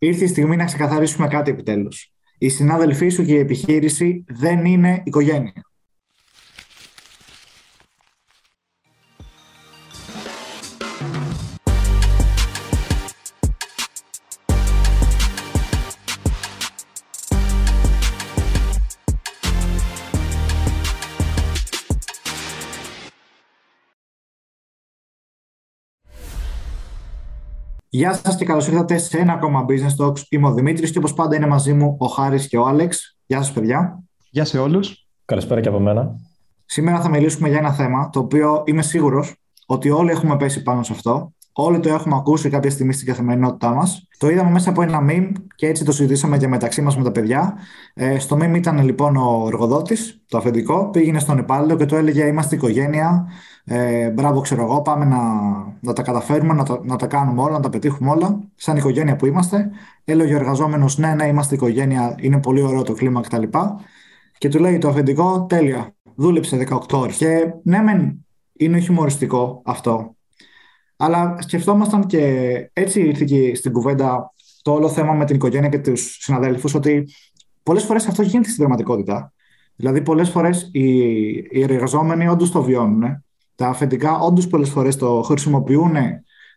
ήρθε η στιγμή να ξεκαθαρίσουμε κάτι επιτέλους. Η συνάδελφή σου και η επιχείρηση δεν είναι οικογένεια. Γεια σας και καλώς ήρθατε σε ένα ακόμα Business Talks. Είμαι ο Δημήτρης και όπως πάντα είναι μαζί μου ο Χάρης και ο Άλεξ. Γεια σας, παιδιά. Γεια σε όλους. Καλησπέρα και από μένα. Σήμερα θα μιλήσουμε για ένα θέμα το οποίο είμαι σίγουρος ότι όλοι έχουμε πέσει πάνω σε αυτό. Όλοι το έχουμε ακούσει κάποια στιγμή στην καθημερινότητά μας. Το είδαμε μέσα από ένα meme και έτσι το συζητήσαμε και μεταξύ μας με τα παιδιά. Ε, στο meme ήταν λοιπόν ο εργοδότης, το αφεντικό, πήγαινε στον υπάλληλο και του έλεγε: Είμαστε οικογένεια. Ε, μπράβο, ξέρω εγώ, πάμε να, να τα καταφέρουμε, να τα, να τα κάνουμε όλα, να τα πετύχουμε όλα. Σαν οικογένεια που είμαστε. Έλεγε ο εργαζόμενος: Ναι, ναι, είμαστε οικογένεια, είναι πολύ ωραίο το κλίμα κτλ. Και του λέει το αφεντικό: Τέλεια, δούλεψε 18 ώρες. Και ναι, μεν είναι χιουμοριστικό αυτό. Αλλά σκεφτόμασταν και έτσι ήρθε και στην κουβέντα το όλο θέμα με την οικογένεια και τους συναδέλφους, ότι πολλές φορές αυτό γίνεται στην πραγματικότητα. Δηλαδή, πολλές φορές οι, οι εργαζόμενοι όντως το βιώνουν. Τα αφεντικά όντως πολλές φορές το χρησιμοποιούν,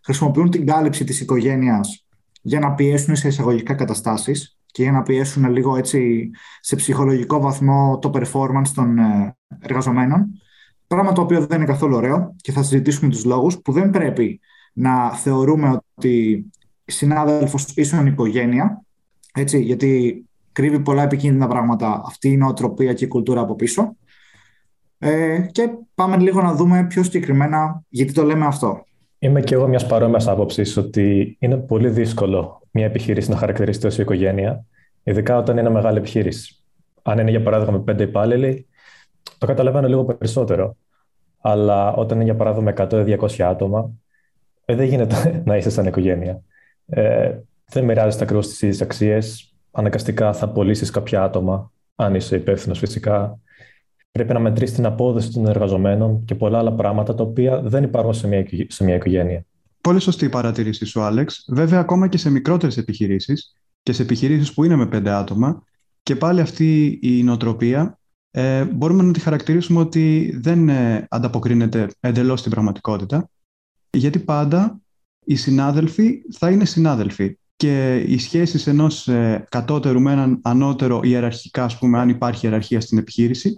χρησιμοποιούν την κάλυψη της οικογένειας για να πιέσουν σε εισαγωγικά καταστάσεις και για να πιέσουν λίγο έτσι σε ψυχολογικό βαθμό το performance των ε, εργαζομένων. Πράγμα το οποίο δεν είναι καθόλου ωραίο και θα συζητήσουμε τους λόγους που δεν πρέπει να θεωρούμε ότι συνάδελφος ίσον οικογένεια, έτσι, γιατί κρύβει πολλά επικίνδυνα πράγματα αυτή η νοοτροπία και η κουλτούρα από πίσω. Ε, και πάμε λίγο να δούμε πιο συγκεκριμένα γιατί το λέμε αυτό. Είμαι και εγώ μιας παρόμοιας άποψης ότι είναι πολύ δύσκολο μια επιχείρηση να χαρακτηριστεί ω οικογένεια, ειδικά όταν είναι μεγάλη επιχείρηση. Αν είναι για παράδειγμα με πέντε υπάλληλοι, το καταλαβαίνω λίγο περισσότερο. Αλλά όταν είναι για παράδειγμα 100-200 άτομα, ε, δεν γίνεται να είσαι σαν οικογένεια. Ε, δεν μοιράζεσαι ακριβώς τις ίδιες αξίες. Αναγκαστικά θα πωλήσει κάποια άτομα, αν είσαι υπεύθυνος φυσικά. Πρέπει να μετρήσεις την απόδοση των εργαζομένων και πολλά άλλα πράγματα τα οποία δεν υπάρχουν σε μια, σε μια οικογένεια. Πολύ σωστή η παρατήρηση σου, Άλεξ. Βέβαια, ακόμα και σε μικρότερες επιχειρήσεις και σε επιχειρήσεις που είναι με πέντε άτομα, και πάλι αυτή η νοοτροπία ε, μπορούμε να τη χαρακτηρίσουμε ότι δεν ε, ανταποκρίνεται εντελώς στην πραγματικότητα, γιατί πάντα οι συνάδελφοι θα είναι συνάδελφοι και οι σχέσεις ενός ε, κατώτερου με έναν ανώτερο ιεραρχικά, ας πούμε, αν υπάρχει ιεραρχία στην επιχείρηση,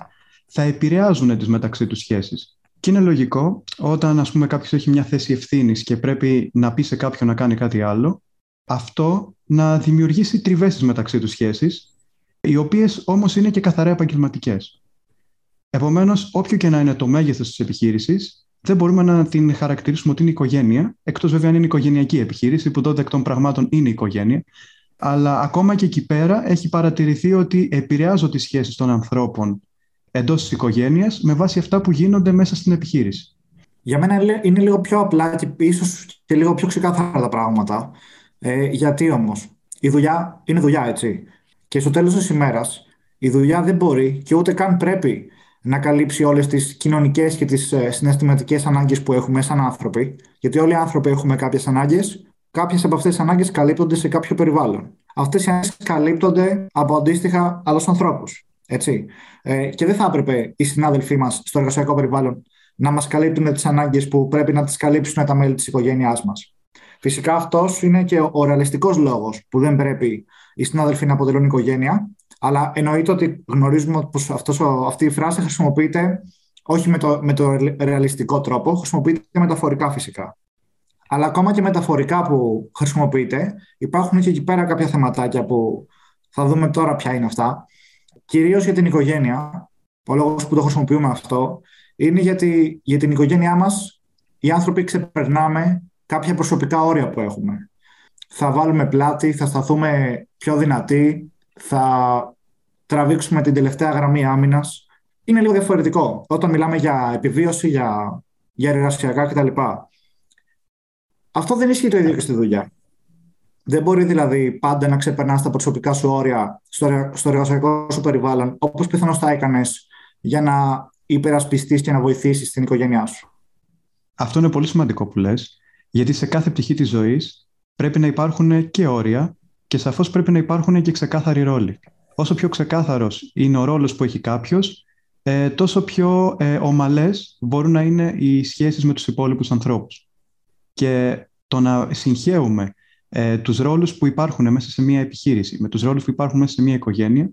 θα επηρεάζουν τις μεταξύ τους σχέσεις. Και είναι λογικό όταν ας πούμε κάποιος έχει μια θέση ευθύνης και πρέπει να πει σε κάποιον να κάνει κάτι άλλο, αυτό να δημιουργήσει τριβές μεταξύ τους σχέσεις οι οποίες όμως είναι και καθαρά επαγγελματικές. Επομένως, όποιο και να είναι το μέγεθος της επιχείρησης, δεν μπορούμε να την χαρακτηρίσουμε ότι είναι οικογένεια, εκτός βέβαια αν είναι οικογενειακή επιχείρηση, που τότε εκ των πραγμάτων είναι οικογένεια. Αλλά ακόμα και εκεί πέρα έχει παρατηρηθεί ότι επηρεάζω τις σχέσεις των ανθρώπων εντός της οικογένειας με βάση αυτά που γίνονται μέσα στην επιχείρηση. Για μένα είναι λίγο πιο απλά και ίσως και λίγο πιο ξεκάθαρα τα πράγματα. Ε, γιατί όμως, η δουλειά είναι δουλειά, έτσι. Και στο τέλος της ημέρας, η δουλειά δεν μπορεί και ούτε καν πρέπει να καλύψει όλες τις κοινωνικές και τις ε, συναισθηματικές ανάγκες που έχουμε σαν άνθρωποι. Γιατί όλοι οι άνθρωποι έχουμε κάποιες ανάγκες. Κάποιες από αυτές τις ανάγκες καλύπτονται σε κάποιο περιβάλλον. Αυτές οι ανάγκες καλύπτονται από αντίστοιχα άλλους ανθρώπους. Έτσι. Ε, και δεν θα έπρεπε οι συνάδελφοί μας στο εργασιακό περιβάλλον να μας καλύπτουν τις ανάγκες που πρέπει να τις καλύψουν τα μέλη της οικογένειάς μας. Φυσικά αυτός είναι και ο ρεαλιστικός λόγος που δεν πρέπει οι συνάδελφοι να αποτελούν οικογένεια. Αλλά εννοείται ότι γνωρίζουμε πως αυτή η φράση χρησιμοποιείται όχι με το, με το ρεαλιστικό τρόπο, χρησιμοποιείται μεταφορικά φυσικά. Αλλά ακόμα και μεταφορικά που χρησιμοποιείται, υπάρχουν και εκεί πέρα κάποια θεματάκια που θα δούμε τώρα ποια είναι αυτά. Κυρίως για την οικογένεια. Ο λόγος που το χρησιμοποιούμε αυτό είναι γιατί για την οικογένειά μας οι άνθρωποι ξεπερνάμε κάποια προσωπικά όρια που έχουμε. Θα βάλουμε πλάτη, θα σταθούμε πιο δυνατοί, θα τραβήξουμε την τελευταία γραμμή άμυνας. Είναι λίγο διαφορετικό όταν μιλάμε για επιβίωση, για, για εργασιακά κτλ. Αυτό δεν ισχύει το ίδιο και στη δουλειά. Δεν μπορεί δηλαδή πάντα να ξεπερνάς τα προσωπικά σου όρια στο, στο εργασιακό σου περιβάλλον, όπως πιθανώς θα έκανες για να υπερασπιστείς και να βοηθήσεις την οικογένειά σου. Αυτό είναι πολύ σημαντικό που λες, γιατί σε κάθε πτυχή της ζωής πρέπει να υπάρχουν και όρια και και σαφώς πρέπει να υπάρχουν και ξεκάθαροι ρόλοι. Όσο πιο ξεκάθαρος είναι ο ρόλος που έχει κάποιος, ε, τόσο πιο ε, ομαλές μπορούν να είναι οι σχέσεις με τους υπόλοιπους ανθρώπους. Και το να συγχαίουμε ε, τους ρόλους που υπάρχουν μέσα σε μια επιχείρηση με τους ρόλους που υπάρχουν μέσα σε μια οικογένεια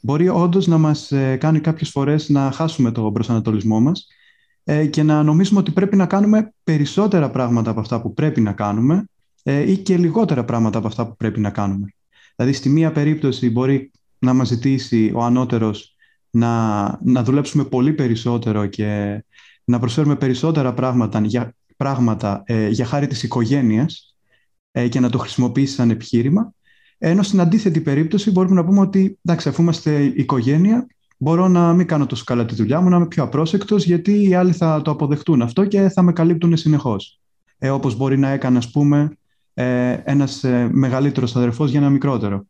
μπορεί όντως να μας ε, κάνει κάποιες φορές να χάσουμε τον προσανατολισμό μας ε, και να νομίζουμε ότι πρέπει να κάνουμε περισσότερα πράγματα από αυτά που πρέπει να κάνουμε ε, ή και λιγότερα πράγματα από αυτά που πρέπει να κάνουμε. Δηλαδή, στη μία περίπτωση μπορεί να μας ζητήσει ο ανώτερος να, να δουλέψουμε πολύ περισσότερο και να προσφέρουμε περισσότερα πράγματα για, πράγματα, ε, για χάρη της οικογένειας ε, και να το χρησιμοποιήσει σαν επιχείρημα. Ενώ στην αντίθετη περίπτωση μπορούμε να πούμε ότι εντάξει, αφού είμαστε οικογένεια, μπορώ να μην κάνω τόσο καλά τη δουλειά μου, να είμαι πιο απρόσεκτος, γιατί οι άλλοι θα το αποδεχτούν αυτό και θα με καλύπτουν συνεχώς. Ε, Όπως μπορεί να έκανε, ας πούμε, ε, ένας ε, μεγαλύτερος αδερφός για ένα μικρότερο.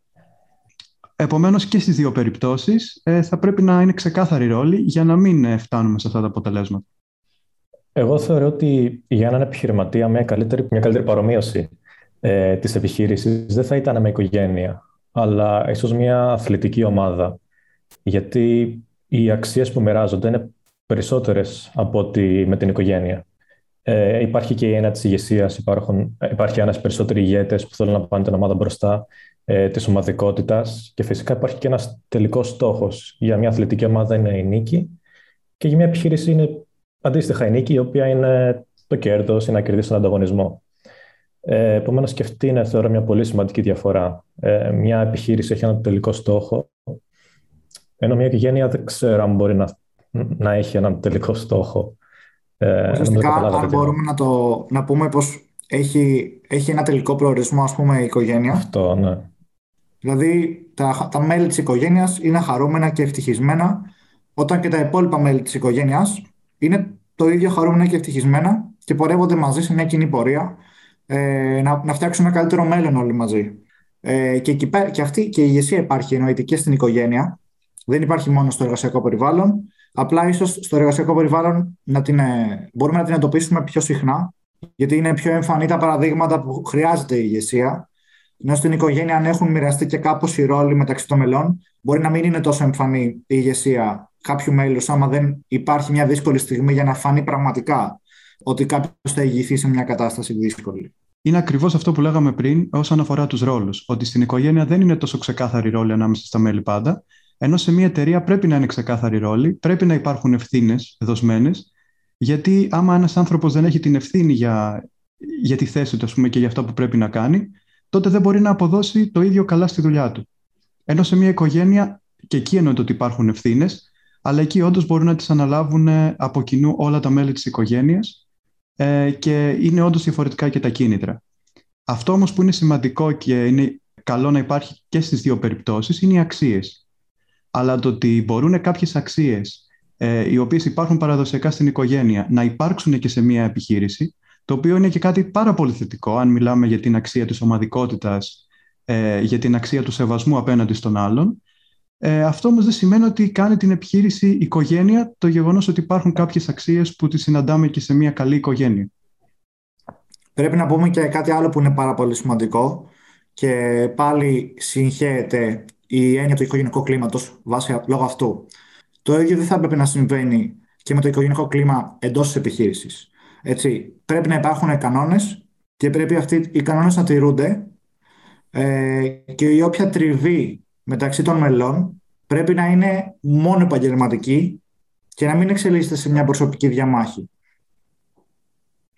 Επομένως, και στις δύο περιπτώσεις ε, θα πρέπει να είναι ξεκάθαρη ρόλη για να μην ε, φτάνουμε σε αυτά τα αποτελέσματα. Εγώ θεωρώ ότι για έναν επιχειρηματία μια καλύτερη, μια καλύτερη παρομοίωση ε, της επιχείρησης δεν θα ήταν με οικογένεια, αλλά ίσως μια αθλητική ομάδα. Γιατί οι αξίες που μοιράζονται είναι περισσότερες από ότι με την οικογένεια. Ε, υπάρχει και η έννοια της ηγεσίας, υπάρχει ένας περισσότεροι ηγέτες που θέλουν να πάνε την ομάδα μπροστά ε, της ομαδικότητας και φυσικά υπάρχει και ένας τελικός στόχος. Για μια αθλητική ομάδα είναι η νίκη και για μια επιχείρηση είναι αντίστοιχα η νίκη, η οποία είναι το κέρδος, είναι να κερδίσει τον ανταγωνισμό. Ε, Επομένως, και αυτή είναι θεωρώ μια πολύ σημαντική διαφορά. Ε, μια επιχείρηση έχει έναν τελικό στόχο, ενώ μια οικογένεια δεν ξέρω αν μπορεί να, να έχει έναν τελικό στόχο. Ε, Ουσιαστικά, αν μπορούμε να, το, να πούμε πως έχει, έχει ένα τελικό προορισμό, ας πούμε, η οικογένεια. Αυτό, ναι. Δηλαδή, τα, τα μέλη της οικογένειας είναι χαρούμενα και ευτυχισμένα, όταν και τα υπόλοιπα μέλη της οικογένειας είναι το ίδιο χαρούμενα και ευτυχισμένα και πορεύονται μαζί σε μια κοινή πορεία ε, να, να φτιάξουν ένα καλύτερο μέλλον όλοι μαζί. Ε, και, εκεί, και αυτή και η ηγεσία υπάρχει εννοείται και στην οικογένεια. Δεν υπάρχει μόνο στο εργασιακό περιβάλλον. Απλά ίσως στο εργασιακό περιβάλλον να την, ε, μπορούμε να την εντοπίσουμε πιο συχνά, γιατί είναι πιο εμφανή τα παραδείγματα που χρειάζεται η ηγεσία. Ενώ στην οικογένεια, αν έχουν μοιραστεί και κάπως οι ρόλοι μεταξύ των μελών, μπορεί να μην είναι τόσο εμφανή η ηγεσία κάποιου μέλους, άμα δεν υπάρχει μια δύσκολη στιγμή για να φανεί πραγματικά ότι κάποιος θα ηγηθεί σε μια κατάσταση δύσκολη. Είναι ακριβώς αυτό που λέγαμε πριν όσον αφορά τους ρόλους. Ότι στην οικογένεια δεν είναι τόσο ξεκάθαρη ρόλη ανάμεσα στα μέλη πάντα, ενώ σε μια εταιρεία πρέπει να είναι ξεκάθαρη ρόλη, πρέπει να υπάρχουν ευθύνες δοσμένες, γιατί άμα ένας άνθρωπος δεν έχει την ευθύνη για, για τη θέση του πούμε, και για αυτό που πρέπει να κάνει, τότε δεν μπορεί να αποδώσει το ίδιο καλά στη δουλειά του. Ενώ σε μια οικογένεια, και εκεί εννοείται ότι υπάρχουν ευθύνες, αλλά εκεί όντως μπορούν να τις αναλάβουν από κοινού όλα τα μέλη της οικογένειας ε, και είναι όντως διαφορετικά και τα κίνητρα. Αυτό όμως που είναι σημαντικό και είναι καλό να υπάρχει και στις δύο περιπτώσεις είναι οι αξίες. Αλλά το ότι μπορούν κάποιες αξίες ε, οι οποίες υπάρχουν παραδοσιακά στην οικογένεια να υπάρξουν και σε μια επιχείρηση, το οποίο είναι και κάτι πάρα πολύ θετικό αν μιλάμε για την αξία της ομαδικότητας, ε, για την αξία του σεβασμού απέναντι στον άλλον, ε, αυτό όμως δεν σημαίνει ότι κάνει την επιχείρηση οικογένεια το γεγονός ότι υπάρχουν κάποιες αξίες που τι συναντάμε και σε μια καλή οικογένεια. Πρέπει να πούμε και κάτι άλλο που είναι πάρα πολύ σημαντικό και πάλι συγχαίεται η έννοια του οικογενειακού κλίματος βάσει λόγω αυτού. Το ίδιο δεν θα έπρεπε να συμβαίνει και με το οικογενειακό κλίμα εντός της επιχείρησης. πρέπει να υπάρχουν κανόνες και πρέπει αυτοί οι κανόνες να τηρούνται ε, και η όποια τριβή μεταξύ των μελών πρέπει να είναι μόνο επαγγελματική και να μην εξελίσσεται σε μια προσωπική διαμάχη.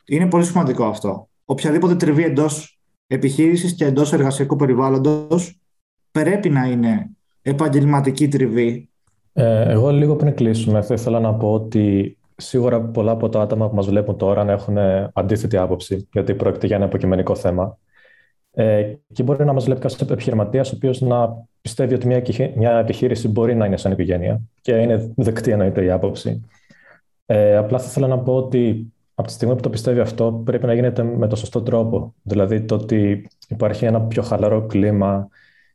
Είναι πολύ σημαντικό αυτό. Οποιαδήποτε τριβή εντός επιχείρησης και εντός εργασιακού περιβάλλοντος πρέπει να είναι επαγγελματική τριβή. Ε, εγώ λίγο πριν κλείσουμε, θα ήθελα να πω ότι σίγουρα πολλά από τα άτομα που μας βλέπουν τώρα να έχουν αντίθετη άποψη, γιατί πρόκειται για ένα υποκειμενικό θέμα. Ε, και μπορεί να μας βλέπει κάποιος επιχειρηματίας, ο οποίος να πιστεύει ότι μια, μια επιχείρηση μπορεί να είναι σαν οικογένεια και είναι δεκτή εννοείται η άποψη. Ε, απλά θα ήθελα να πω ότι από τη στιγμή που το πιστεύει αυτό πρέπει να γίνεται με το σωστό τρόπο. Δηλαδή το ότι υπάρχει ένα πιο χαλαρό κλίμα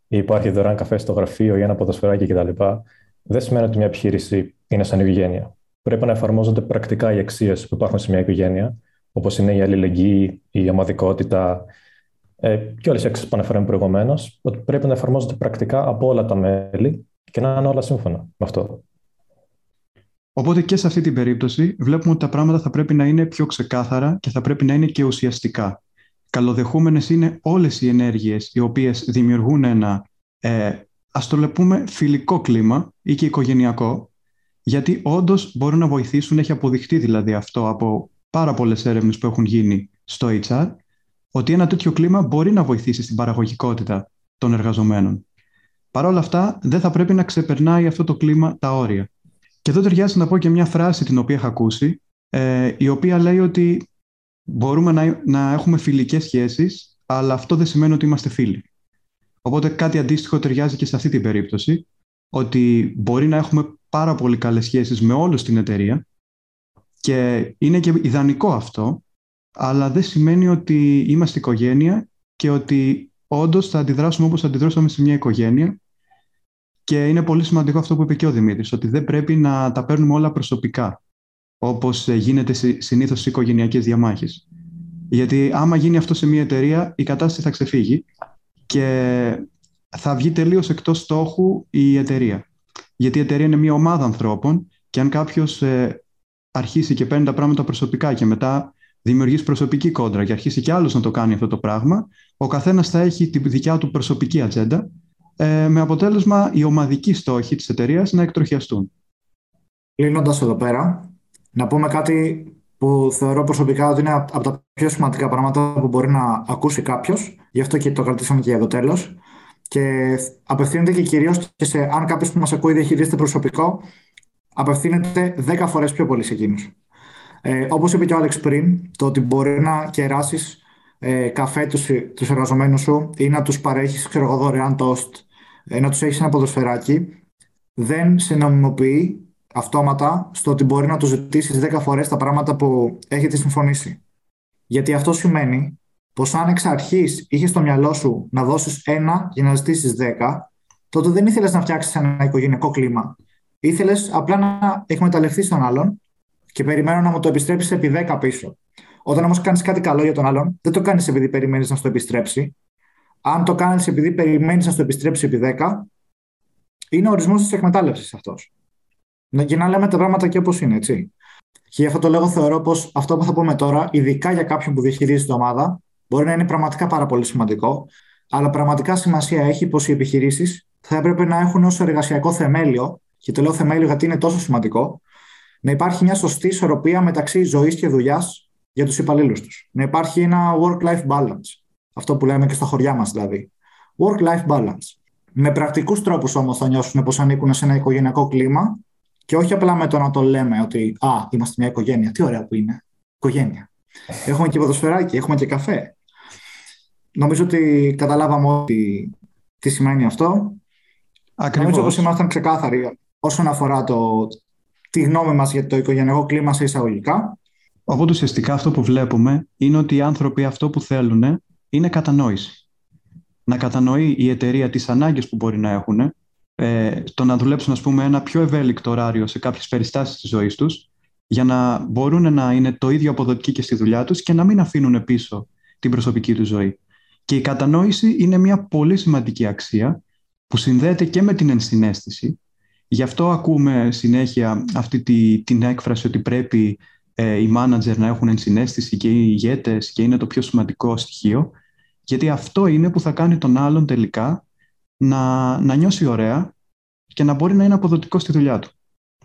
ή υπάρχει δωρεάν καφέ στο γραφείο ή ένα ποδοσφαιράκι κτλ. Δεν σημαίνει ότι μια επιχείρηση είναι σαν οικογένεια. Πρέπει να εφαρμόζονται πρακτικά οι αξίες που υπάρχουν σε μια οικογένεια, όπως είναι η αλληλεγγύη, η ομαδικότητα, ε, και όλες οι αξίες που αναφέραμε προηγουμένως, ότι πρέπει να εφαρμόζονται πρακτικά από όλα τα μέλη και να είναι όλα σύμφωνα με αυτό. Οπότε και σε αυτή την περίπτωση βλέπουμε ότι τα πράγματα θα πρέπει να είναι πιο ξεκάθαρα και θα πρέπει να είναι και ουσιαστικά. Καλοδεχούμενες είναι όλες οι ενέργειες οι οποίες δημιουργούν ένα, ε, ας το λεπούμε, φιλικό κλίμα ή και οικογενειακό, γιατί όντως μπορούν να βοηθήσουν, έχει αποδειχτεί δηλαδή αυτό από πάρα πολλές έρευνες που έχουν γίνει στο HR, ότι ένα τέτοιο κλίμα μπορεί να βοηθήσει στην παραγωγικότητα των εργαζομένων. Παρ' όλα αυτά, δεν θα πρέπει να ξεπερνάει αυτό το κλίμα τα όρια. Και εδώ ταιριάζει να πω και μια φράση την οποία είχα ακούσει, ε, η οποία λέει ότι μπορούμε να, να έχουμε φιλικές σχέσεις, αλλά αυτό δεν σημαίνει ότι είμαστε φίλοι. Οπότε κάτι αντίστοιχο ταιριάζει και σε αυτή την περίπτωση, ότι μπορεί να έχουμε πάρα πολύ καλές σχέσεις με όλους στην εταιρεία και είναι και ιδανικό αυτό, αλλά δεν σημαίνει ότι είμαστε οικογένεια και ότι όντως θα αντιδράσουμε όπως αντιδράσαμε σε μια οικογένεια και είναι πολύ σημαντικό αυτό που είπε και ο Δημήτρης, ότι δεν πρέπει να τα παίρνουμε όλα προσωπικά, όπως γίνεται συνήθως σε οικογενειακές διαμάχες. Γιατί άμα γίνει αυτό σε μια εταιρεία, η κατάσταση θα ξεφύγει και θα βγει τελείως εκτός στόχου η εταιρεία. Γιατί η εταιρεία είναι μια ομάδα ανθρώπων και αν κάποιος ε, αρχίσει και παίρνει τα πράγματα προσωπικά και μετά δημιουργήσει προσωπική κόντρα και αρχίσει κι άλλος να το κάνει αυτό το πράγμα, ο καθένας θα έχει τη δικιά του προσωπική ατζέντα ε, με αποτέλεσμα οι ομαδικοί στόχοι της εταιρείας να εκτροχιαστούν. Κλείνοντας εδώ πέρα, να πούμε κάτι που θεωρώ προσωπικά ότι είναι από τα πιο σημαντικά πράγματα που μπορεί να ακούσει κάποιος, γι' αυτό και το κρατήσαμε και για το τέλος. Και απευθύνεται και κυρίως και σε αν κάποιος που μας ακούει διαχειρίζεται προσωπικό, απευθύνεται 10 φορές πιο πολύ σε εκείνους. Ε, Όπως είπε και ο Άλεξ πριν, το ότι μπορεί να κεράσεις ε, καφέ τους τους εργαζομένους σου ή να τους παρέχεις, ξέρω εγώ, δωρεάν τόστ ε, να τους έχεις ένα ποδοσφαιράκι, δεν σε νομιμοποιεί αυτόματα στο ότι μπορεί να του ζητήσεις 10 φορές τα πράγματα που έχετε συμφωνήσει. Γιατί αυτό σημαίνει πως αν εξ αρχής είχες στο μυαλό σου να δώσεις ένα για να ζητήσεις 10, τότε δεν ήθελες να φτιάξεις ένα οικογενειακό κλίμα. Ήθελες απλά να εκμεταλλευτείς τον άλλον και περιμένω να μου το επιστρέψεις επί 10 πίσω. Όταν όμως κάνεις κάτι καλό για τον άλλον, δεν το κάνεις επειδή περιμένεις να σου το επιστρέψει, αν το κάνεις επειδή περιμένεις να στο επιστρέψει επί 10, είναι ο ορισμός της εκμετάλλευσης αυτός. Για να λέμε τα πράγματα και όπως είναι, έτσι. Και γι' αυτό το λόγο θεωρώ πως αυτό που θα πούμε τώρα, ειδικά για κάποιον που διαχειρίζεται την ομάδα, μπορεί να είναι πραγματικά πάρα πολύ σημαντικό. Αλλά πραγματικά σημασία έχει πως οι επιχειρήσεις θα έπρεπε να έχουν ως εργασιακό θεμέλιο, και το λέω θεμέλιο γιατί είναι τόσο σημαντικό, να υπάρχει μια σωστή ισορροπία μεταξύ ζωής και δουλειάς για τους υπαλλήλους τους. Να υπάρχει ένα work-life balance. Αυτό που λέμε και στα χωριά μας δηλαδή. Work-life balance. Με πρακτικούς τρόπους όμως θα νιώσουν πως ανήκουν σε ένα οικογενειακό κλίμα και όχι απλά με το να το λέμε ότι Α, είμαστε μια οικογένεια. Τι ωραία που είναι. Οικογένεια. Έχουμε και ποδοσφαιράκι, έχουμε και καφέ. Νομίζω ότι καταλάβαμε ότι τι σημαίνει αυτό. Ακριβώς. Νομίζω πως ήμασταν ξεκάθαροι όσον αφορά το, τη γνώμη μας για το οικογενειακό κλίμα σε εισαγωγικά. Οπότε ουσιαστικά αυτό που βλέπουμε είναι ότι οι άνθρωποι αυτό που θέλουν είναι κατανόηση. Να κατανοεί η εταιρεία τις ανάγκες που μπορεί να έχουν, ε, το να δουλέψουν ας πούμε, ένα πιο ευέλικτο ωράριο σε κάποιες περιστάσεις της ζωής τους, για να μπορούν να είναι το ίδιο αποδοτικοί και στη δουλειά τους και να μην αφήνουν πίσω την προσωπική τους ζωή. Και η κατανόηση είναι μια πολύ σημαντική αξία που συνδέεται και με την ενσυναίσθηση. Γι' αυτό ακούμε συνέχεια αυτή τη, την έκφραση ότι πρέπει ε, οι μάνατζερ να έχουν ενσυναίσθηση και οι ηγέτες και είναι το πιο σημαντικό στοιχείο, γιατί αυτό είναι που θα κάνει τον άλλον τελικά να, να νιώσει ωραία και να μπορεί να είναι αποδοτικός στη δουλειά του.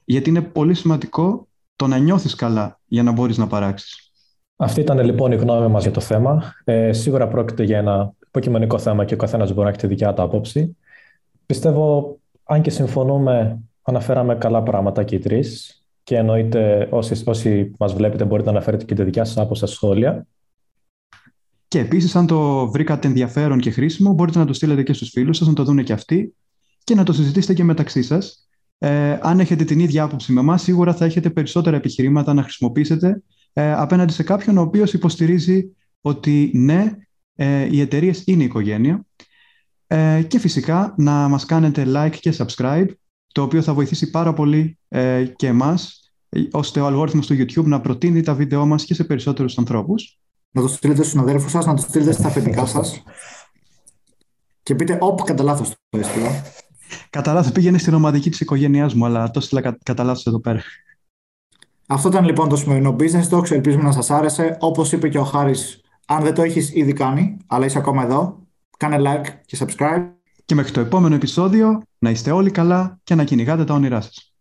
Γιατί είναι πολύ σημαντικό το να νιώθεις καλά για να μπορείς να παράξεις. Αυτή ήταν λοιπόν η γνώμη μας για το θέμα. Ε, σίγουρα πρόκειται για ένα υποκειμενικό θέμα και ο καθένας μπορεί να έχει τη δικιά του άποψη. Πιστεύω, αν και συμφωνούμε, αναφέραμε καλά πράγματα και οι τρεις και εννοείται όσοι, όσοι μας βλέπετε μπορείτε να αναφέρετε και τη δικιά σας άποψη στα σχόλια. Και επίσης αν το βρήκατε ενδιαφέρον και χρήσιμο μπορείτε να το στείλετε και στους φίλους σας, να το δουν και αυτοί και να το συζητήσετε και μεταξύ σας. Ε, αν έχετε την ίδια άποψη με εμάς, σίγουρα θα έχετε περισσότερα επιχειρήματα να χρησιμοποιήσετε ε, απέναντι σε κάποιον ο οποίος υποστηρίζει ότι ναι, ε, οι εταιρείες είναι οικογένεια. Ε, και φυσικά να μας κάνετε like και subscribe το οποίο θα βοηθήσει πάρα πολύ ε, και εμάς, ώστε ο αλγόριθμος του YouTube να προτείνει τα βίντεό μας και σε περισσότερους ανθρώπους. Να το στείλετε στους συναδέλφους σας, να το στείλετε στα αφεντικά σας. και πείτε, όπου κατά λάθος το έστειλα. Κατά λάθος πήγαινε στην ομαδική της οικογένειάς μου, αλλά το έστειλα κα, κατά λάθος εδώ πέρα. Αυτό ήταν λοιπόν το σημερινό business talk. Ελπίζουμε να σας άρεσε. Όπως είπε και ο Χάρης, αν δεν το έχεις ήδη κάνει, αλλά είσαι ακόμα εδώ, κάνε like και subscribe. Και μέχρι το επόμενο επεισόδιο, να είστε όλοι καλά και να κυνηγάτε τα όνειρά σας.